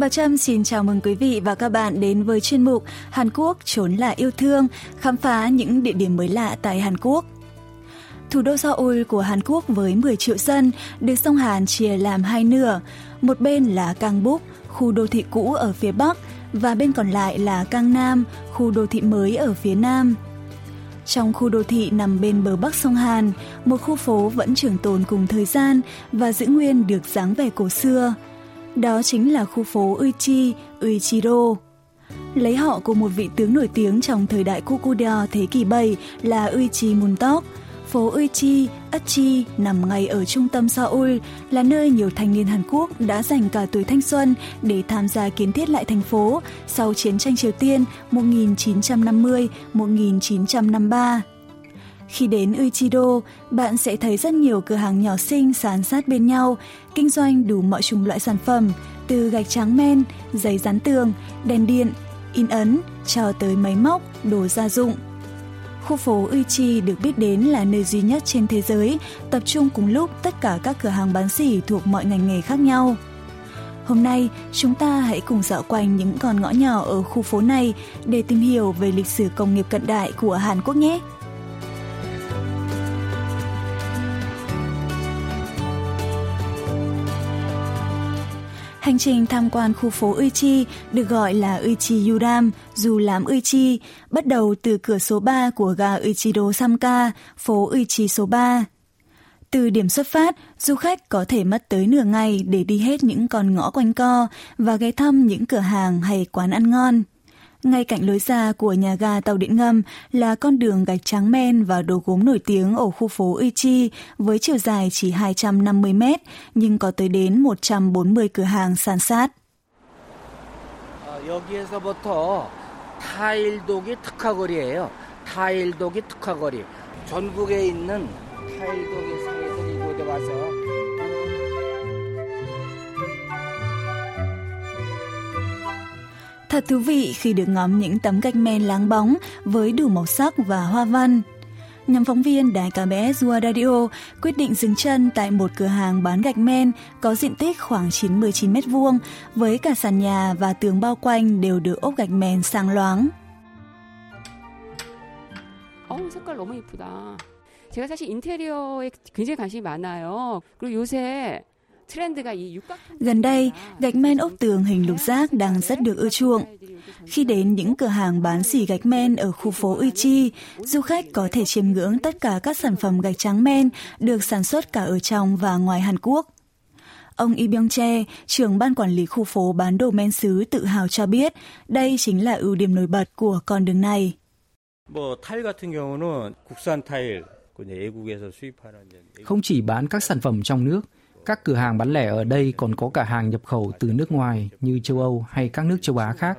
Bà Trâm xin chào mừng quý vị và các bạn đến với chuyên mục Hàn Quốc trốn là yêu thương, khám phá những địa điểm mới lạ tại Hàn Quốc. Thủ đô Seoul của Hàn Quốc với 10 triệu dân được sông Hàn chia làm hai nửa. Một bên là Gangbuk, khu đô thị cũ ở phía Bắc, và bên còn lại là Gangnam, khu đô thị mới ở phía Nam. Trong khu đô thị nằm bên bờ bắc sông Hàn, một khu phố vẫn trường tồn cùng thời gian và giữ nguyên được dáng vẻ cổ xưa. Đó chính là khu phố Uichi, Uichiro. Lấy họ của một vị tướng nổi tiếng trong thời đại Kukudeo thế kỷ 7 là Uichi Muntok, Phố Uichi, Uchi nằm ngay ở trung tâm Seoul, là nơi nhiều thanh niên Hàn Quốc đã dành cả tuổi thanh xuân để tham gia kiến thiết lại thành phố sau chiến tranh Triều Tiên 1950-1953. Khi đến Uchido, bạn sẽ thấy rất nhiều cửa hàng nhỏ xinh sán sát bên nhau, kinh doanh đủ mọi chủng loại sản phẩm, từ gạch trắng men, giấy dán tường, đèn điện, in ấn, cho tới máy móc, đồ gia dụng. Khu phố Uchi được biết đến là nơi duy nhất trên thế giới tập trung cùng lúc tất cả các cửa hàng bán xỉ thuộc mọi ngành nghề khác nhau. Hôm nay, chúng ta hãy cùng dạo quanh những con ngõ nhỏ ở khu phố này để tìm hiểu về lịch sử công nghiệp cận đại của Hàn Quốc nhé. Hành trình tham quan khu phố Uichi được gọi là Uichi Yudam, dù làm Uichi, bắt đầu từ cửa số 3 của ga Uichido Samka, phố Uichi số 3. Từ điểm xuất phát, du khách có thể mất tới nửa ngày để đi hết những con ngõ quanh co và ghé thăm những cửa hàng hay quán ăn ngon. Ngay cạnh lối ra của nhà ga tàu điện ngầm là con đường gạch trắng men và đồ gốm nổi tiếng ở khu phố Uichi với chiều dài chỉ 250 mét nhưng có tới đến 140 cửa hàng san sát. 여기에서부터 타일독이 특화거리예요. 타일독이 특화거리. 전국에 있는 타일독의 상인들이 이곳에 와서 Thật thú vị khi được ngắm những tấm gạch men láng bóng với đủ màu sắc và hoa văn. Nhóm phóng viên đài KBS World Radio quyết định dừng chân tại một cửa hàng bán gạch men có diện tích khoảng 99 mét vuông với cả sàn nhà và tường bao quanh đều được ốp gạch men sang loáng. 어, 색깔 너무 예쁘다. 제가 사실 인테리어에 굉장히 관심이 많아요. 그리고 요새 Gần đây, gạch men ốp tường hình lục giác đang rất được ưa chuộng. Khi đến những cửa hàng bán xỉ gạch men ở khu phố Uichi, du khách có thể chiêm ngưỡng tất cả các sản phẩm gạch trắng men được sản xuất cả ở trong và ngoài Hàn Quốc. Ông Lee Byung Che, trưởng ban quản lý khu phố bán đồ men xứ tự hào cho biết, đây chính là ưu điểm nổi bật của con đường này. Không chỉ bán các sản phẩm trong nước, các cửa hàng bán lẻ ở đây còn có cả hàng nhập khẩu từ nước ngoài như châu Âu hay các nước châu Á khác.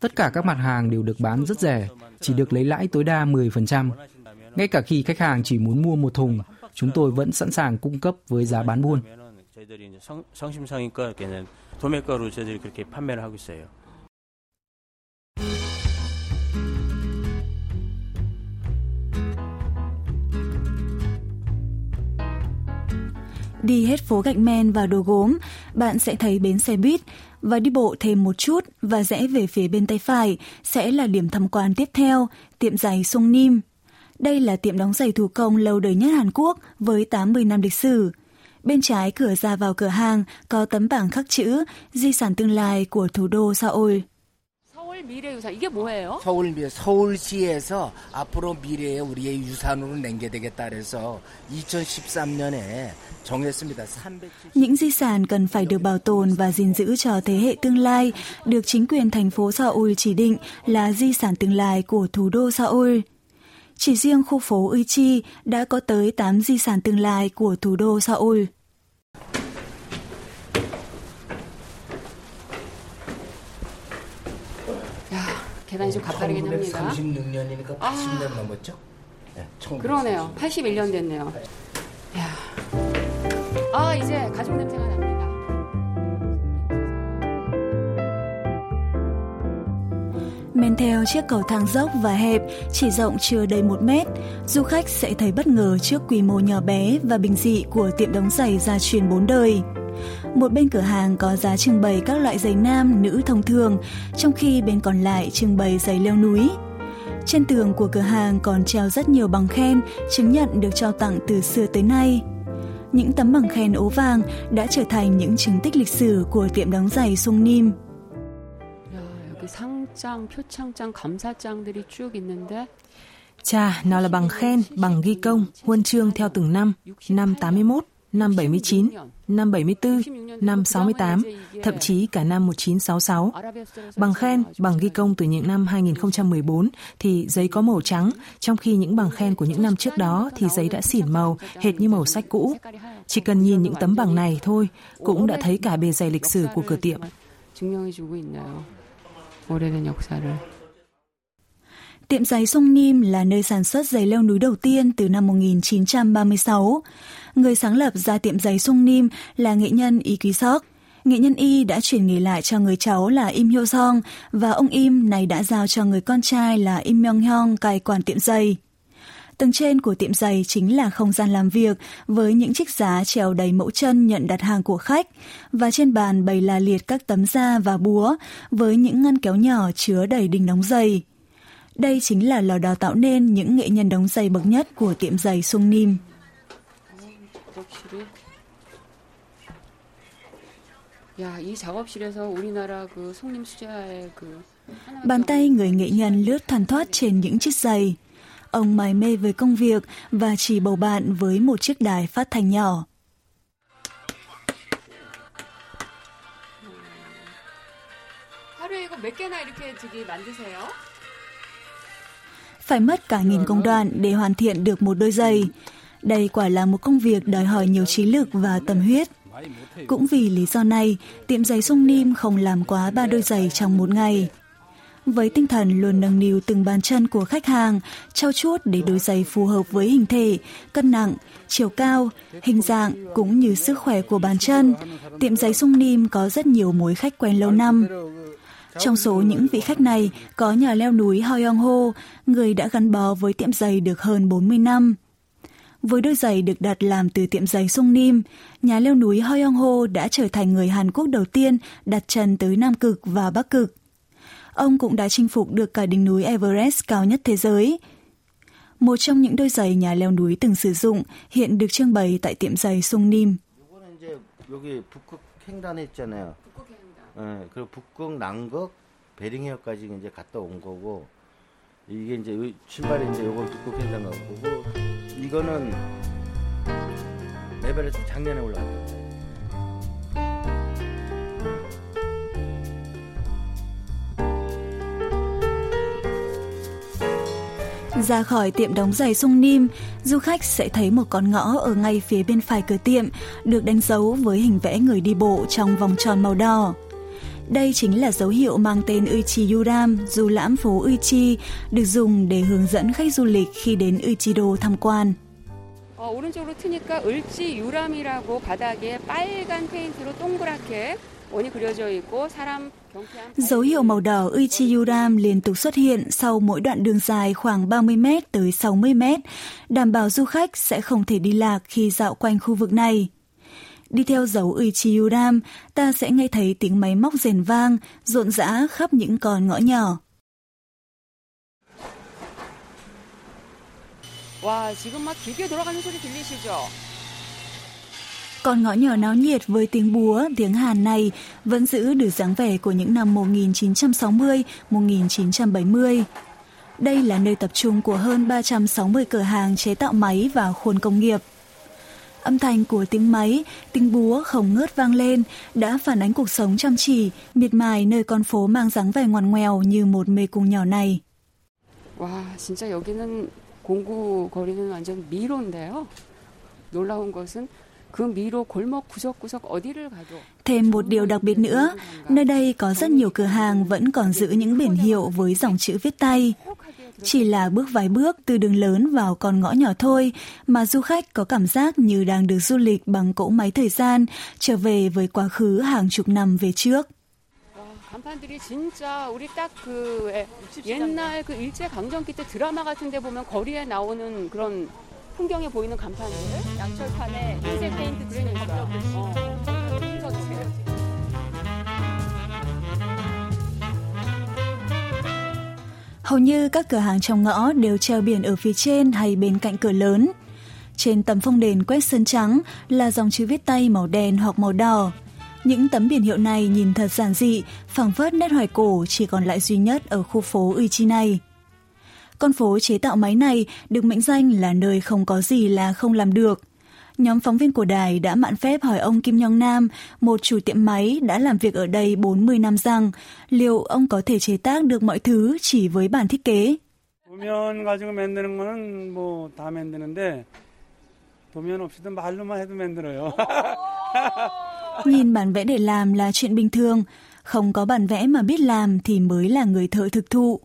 Tất cả các mặt hàng đều được bán rất rẻ, chỉ được lấy lãi tối đa 10%. Ngay cả khi khách hàng chỉ muốn mua một thùng, chúng tôi vẫn sẵn sàng cung cấp với giá bán buôn. Đi hết phố gạch men và đồ gốm, bạn sẽ thấy bến xe buýt và đi bộ thêm một chút và rẽ về phía bên tay phải sẽ là điểm tham quan tiếp theo, tiệm giày Sung Nim. Đây là tiệm đóng giày thủ công lâu đời nhất Hàn Quốc với 80 năm lịch sử. Bên trái cửa ra vào cửa hàng có tấm bảng khắc chữ Di sản tương lai của thủ đô Seoul. 서울 미래 유산 이게 뭐예요? 서울 미 서울시에서 앞으로 미래의 우리의 유산으로 남겨되겠다 그래서 2013년에 những di sản cần phải được bảo tồn và gìn giữ cho thế hệ tương lai được chính quyền thành phố Seoul chỉ định là di sản tương lai của thủ đô Seoul. Chỉ riêng khu phố Uichi đã có tới 8 di sản tương lai của thủ đô Seoul. 계단이 좀 가파르긴 합니다. 36년이니까 80년 아, 넘었죠? 네, 그러네요. 81년 됐네요. 야. 아, 이제 가족 냄새가 납니다. Men theo chiếc cầu thang dốc và hẹp, chỉ rộng chưa đầy một mét, du khách sẽ thấy bất ngờ trước quy mô nhỏ bé và bình dị của tiệm đóng giày gia truyền bốn đời. Một bên cửa hàng có giá trưng bày các loại giày nam, nữ thông thường, trong khi bên còn lại trưng bày giày leo núi. Trên tường của cửa hàng còn treo rất nhiều bằng khen, chứng nhận được trao tặng từ xưa tới nay. Những tấm bằng khen ố vàng đã trở thành những chứng tích lịch sử của tiệm đóng giày Sung Nim. 상장, 표창장, 감사장들이 쭉 있는데 Chà, nào là bằng khen, bằng ghi công, huân chương theo từng năm, năm 81, năm 79, năm 74, năm 68, thậm chí cả năm 1966. Bằng khen, bằng ghi công từ những năm 2014 thì giấy có màu trắng, trong khi những bằng khen của những năm trước đó thì giấy đã xỉn màu, hệt như màu sách cũ. Chỉ cần nhìn những tấm bằng này thôi, cũng đã thấy cả bề dày lịch sử của cửa tiệm. Tiệm giày Sông Nim là nơi sản xuất giày leo núi đầu tiên từ năm 1936. Người sáng lập ra tiệm giày Sông Nim là nghệ nhân Y Quý Sóc. Nghệ nhân Y đã chuyển nghề lại cho người cháu là Im Hyo Song và ông Im này đã giao cho người con trai là Im Myung Hyung cai quản tiệm giày. Tầng trên của tiệm giày chính là không gian làm việc với những chiếc giá treo đầy mẫu chân nhận đặt hàng của khách và trên bàn bày là liệt các tấm da và búa với những ngăn kéo nhỏ chứa đầy đinh đóng giày. Đây chính là lò đào tạo nên những nghệ nhân đóng giày bậc nhất của tiệm giày Sung Nim. Bàn tay người nghệ nhân lướt thoăn thoát trên những chiếc giày. Ông mải mê với công việc và chỉ bầu bạn với một chiếc đài phát thanh nhỏ. 하루에 이거 몇 개나 이렇게 저기 만드세요? Phải mất cả nghìn công đoạn để hoàn thiện được một đôi giày. Đây quả là một công việc đòi hỏi nhiều trí lực và tâm huyết. Cũng vì lý do này, tiệm giày Sung Nim không làm quá ba đôi giày trong một ngày. Với tinh thần luôn nâng niu từng bàn chân của khách hàng, trao chuốt để đôi giày phù hợp với hình thể, cân nặng, chiều cao, hình dạng cũng như sức khỏe của bàn chân, tiệm giày Sung Nim có rất nhiều mối khách quen lâu năm. Trong số những vị khách này có nhà leo núi Hoyong Ho, người đã gắn bó với tiệm giày được hơn 40 năm. Với đôi giày được đặt làm từ tiệm giày Sung Nim, nhà leo núi Hoyong Ho đã trở thành người Hàn Quốc đầu tiên đặt chân tới Nam Cực và Bắc Cực. Ông cũng đã chinh phục được cả đỉnh núi Everest cao nhất thế giới. Một trong những đôi giày nhà leo núi từng sử dụng hiện được trưng bày tại tiệm giày Sung Nim. 여기 북극 횡단 했잖아요. 예, 그리고 북극, 남극, 베링해역까지 이제 갔다 온 거고 이게 이제 신발이 이제 요걸 북극 횡단 간 거고 이거는 에베레스트 작년에 올라왔던 Ra khỏi tiệm đóng giày Sung Nim, du khách sẽ thấy một con ngõ ở ngay phía bên phải cửa tiệm, được đánh dấu với hình vẽ người đi bộ trong vòng tròn màu đỏ. Đây chính là dấu hiệu mang tên Uchi Yuram, du lãm phố Uchi, được dùng để hướng dẫn khách du lịch khi đến Uchido tham quan. 어, 오른쪽으로 트니까 을지 유람이라고 바닥에 빨간 페인트로 동그랗게 원이 그려져 있고 사람 Dấu hiệu màu đỏ Uchiuram liên tục xuất hiện sau mỗi đoạn đường dài khoảng 30m tới 60m, đảm bảo du khách sẽ không thể đi lạc khi dạo quanh khu vực này. Đi theo dấu Uchiuram, ta sẽ nghe thấy tiếng máy móc rền vang, rộn rã khắp những con ngõ nhỏ. 와, 지금 막 기계 돌아가는 소리 들리시죠? Con ngõ nhỏ náo nhiệt với tiếng búa, tiếng Hàn này vẫn giữ được dáng vẻ của những năm 1960-1970. Đây là nơi tập trung của hơn 360 cửa hàng chế tạo máy và khuôn công nghiệp. Âm thanh của tiếng máy, tiếng búa không ngớt vang lên đã phản ánh cuộc sống chăm chỉ, miệt mài nơi con phố mang dáng vẻ ngoằn ngoèo như một mê cung nhỏ này. 와, 진짜 여기는 공구 거리는 완전 미로인데요. 놀라운 것은 Thêm một điều đặc biệt nữa, nơi đây có rất nhiều cửa hàng vẫn còn giữ những biển hiệu với dòng chữ viết tay. Chỉ là bước vài bước từ đường lớn vào con ngõ nhỏ thôi mà du khách có cảm giác như đang được du lịch bằng cỗ máy thời gian trở về với quá khứ hàng chục năm về trước. 간판들이 진짜 우리 딱그 옛날 그 일제 강점기 때 드라마 같은 데 보면 거리에 나오는 그런 풍경에 보이는 간판들 양철판에 흰색 페인트 그러니까 어. Hầu như các cửa hàng trong ngõ đều treo biển ở phía trên hay bên cạnh cửa lớn. Trên tấm phong đền quét sơn trắng là dòng chữ viết tay màu đen hoặc màu đỏ. Những tấm biển hiệu này nhìn thật giản dị, phẳng phất nét hoài cổ chỉ còn lại duy nhất ở khu phố Uchi này. Con phố chế tạo máy này được mệnh danh là nơi không có gì là không làm được Nhóm phóng viên của đài đã mạn phép hỏi ông Kim Nhong Nam, một chủ tiệm máy đã làm việc ở đây 40 năm rằng, liệu ông có thể chế tác được mọi thứ chỉ với bản thiết kế? 도면 가지고 만드는 거는 뭐다 만드는데 도면 없이도 말로만 해도 만들어요. Nhìn bản vẽ để làm là chuyện bình thường, không có bản vẽ mà biết làm thì mới là người thợ thực thụ.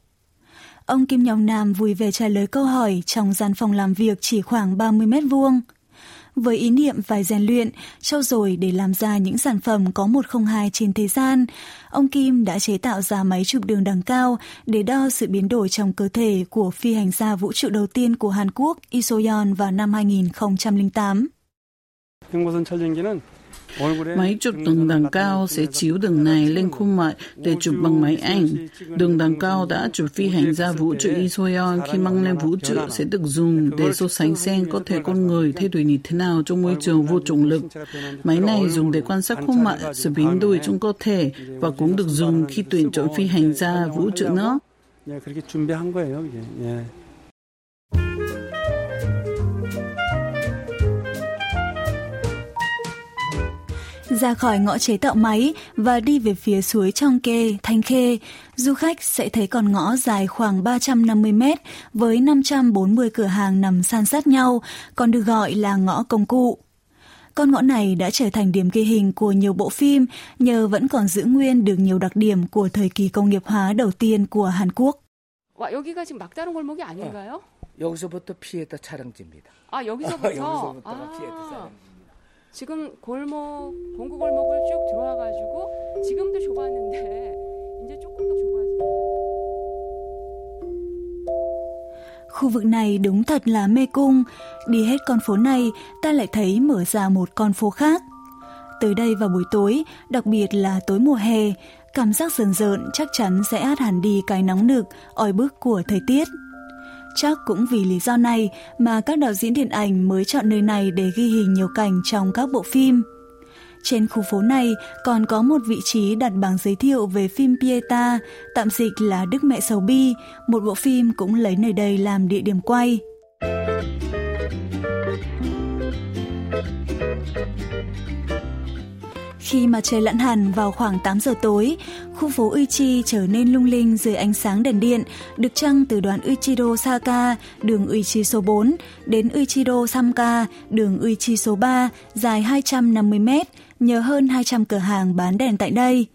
Ông Kim Nhong Nam vui vẻ trả lời câu hỏi trong gian phòng làm việc chỉ khoảng 30 mét vuông. Với ý niệm phải rèn luyện, trau dồi để làm ra những sản phẩm có 102 trên thế gian, ông Kim đã chế tạo ra máy chụp đường đằng cao để đo sự biến đổi trong cơ thể của phi hành gia vũ trụ đầu tiên của Hàn Quốc Isoyon vào năm 2008. Máy chụp đường đằng cao sẽ chiếu đường này lên khuôn mặt để chụp bằng máy ảnh. Đường đằng cao đã chụp phi hành gia vũ trụ Isoyeon khi mang lên vũ trụ sẽ được dùng để so sánh xem có thể con người thay đổi như thế nào trong môi trường vô trọng lực. Máy này dùng để quan sát khuôn mặt, sự biến đổi trong cơ thể và cũng được dùng khi tuyển chọn phi hành gia vũ trụ nữa. 그렇게 준비한 거예요, 이게. 예. Ra khỏi ngõ chế tạo máy và đi về phía suối Trong Kê, Thanh Khê, du khách sẽ thấy con ngõ dài khoảng 350 mét với 540 cửa hàng nằm san sát nhau, còn được gọi là ngõ công cụ. Con ngõ này đã trở thành điểm ghi hình của nhiều bộ phim nhờ vẫn còn giữ nguyên được nhiều đặc điểm của thời kỳ công nghiệp hóa đầu tiên của Hàn Quốc. 와, 여기가 지금 막다른 골목이 아닌가요? 여기서부터 피에타 촬영지입니다. 아, 여기서부터? 여기서부터가 아. 피에타 촬영지. 지금 골목 봉구 골목을 쭉 들어와가지고 지금도 좁았는데 이제 조금 더 좁아지. Khu vực này đúng thật là mê cung. Đi hết con phố này, ta lại thấy mở ra một con phố khác. Tới đây vào buổi tối, đặc biệt là tối mùa hè, cảm giác rờn rợn chắc chắn sẽ át hẳn đi cái nóng nực, oi bức của thời tiết. Chắc cũng vì lý do này mà các đạo diễn điện ảnh mới chọn nơi này để ghi hình nhiều cảnh trong các bộ phim. Trên khu phố này còn có một vị trí đặt bảng giới thiệu về phim Pieta, tạm dịch là Đức Mẹ Sầu Bi, một bộ phim cũng lấy nơi đây làm địa điểm quay. Khi mà trời lặn hẳn vào khoảng 8 giờ tối, khu phố Uichi trở nên lung linh dưới ánh sáng đèn điện, được trăng từ đoạn Uichiro Saka, đường Uichi số 4, đến Uichiro Samka, đường Uichi số 3, dài 250 mét, nhờ hơn 200 cửa hàng bán đèn tại đây.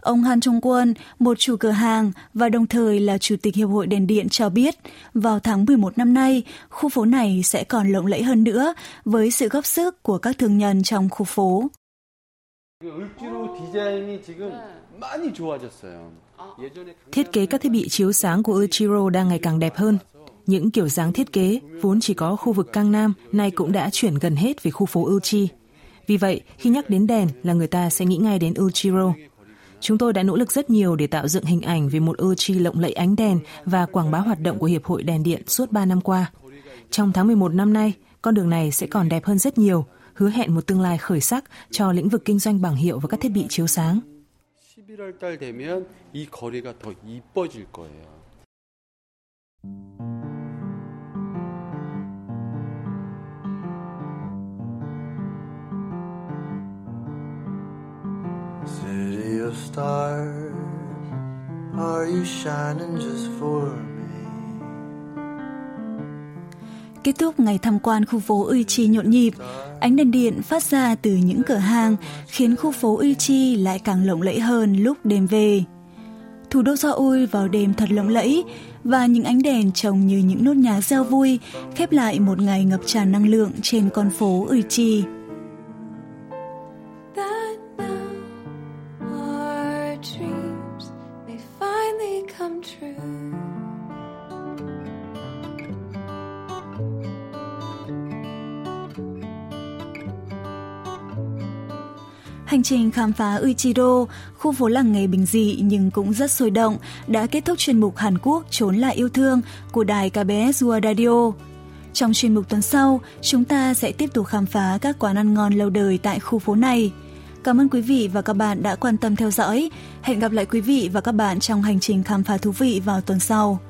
Ông Han Trung Quân, một chủ cửa hàng và đồng thời là chủ tịch Hiệp hội Đèn Điện cho biết, vào tháng 11 năm nay, khu phố này sẽ còn lộng lẫy hơn nữa với sự góp sức của các thương nhân trong khu phố. 을지로 디자인이 지금 많이 좋아졌어요. Thiết kế các thiết bị chiếu sáng của Uchiro đang ngày càng đẹp hơn. Những kiểu dáng thiết kế vốn chỉ có khu vực Cang Nam nay cũng đã chuyển gần hết về khu phố Uchi. Vì vậy, khi nhắc đến đèn là người ta sẽ nghĩ ngay đến Uchiro. Chúng tôi đã nỗ lực rất nhiều để tạo dựng hình ảnh về một Uchi lộng lẫy ánh đèn và quảng bá hoạt động của Hiệp hội Đèn Điện suốt 3 năm qua. Trong tháng 11 năm nay, con đường này sẽ còn đẹp hơn rất nhiều, hứa hẹn một tương lai khởi sắc cho lĩnh vực kinh doanh bảng hiệu và các thiết bị chiếu sáng. 11월 달 되면 이 거리가 더 이뻐질 거예요. City of stars, are you shining just for me? Kết thúc ngày tham quan khu phố Uichi nhộn nhịp, ánh đèn điện phát ra từ những cửa hàng, khiến khu phố Uchi lại càng lộng lẫy hơn lúc đêm về. Thủ đô Seoul vào đêm thật lộng lẫy, và những ánh đèn trông như những nốt nhá reo vui khép lại một ngày ngập tràn năng lượng trên con phố Uchi. Khám phá Uichiro, khu phố làng nghề bình dị nhưng cũng rất sôi động, đã kết thúc chuyên mục Hàn Quốc trốn lại yêu thương của đài KBS World Radio. Trong chuyên mục tuần sau, chúng ta sẽ tiếp tục khám phá các quán ăn ngon lâu đời tại khu phố này. Cảm ơn quý vị và các bạn đã quan tâm theo dõi. Hẹn gặp lại quý vị và các bạn trong hành trình khám phá thú vị vào tuần sau.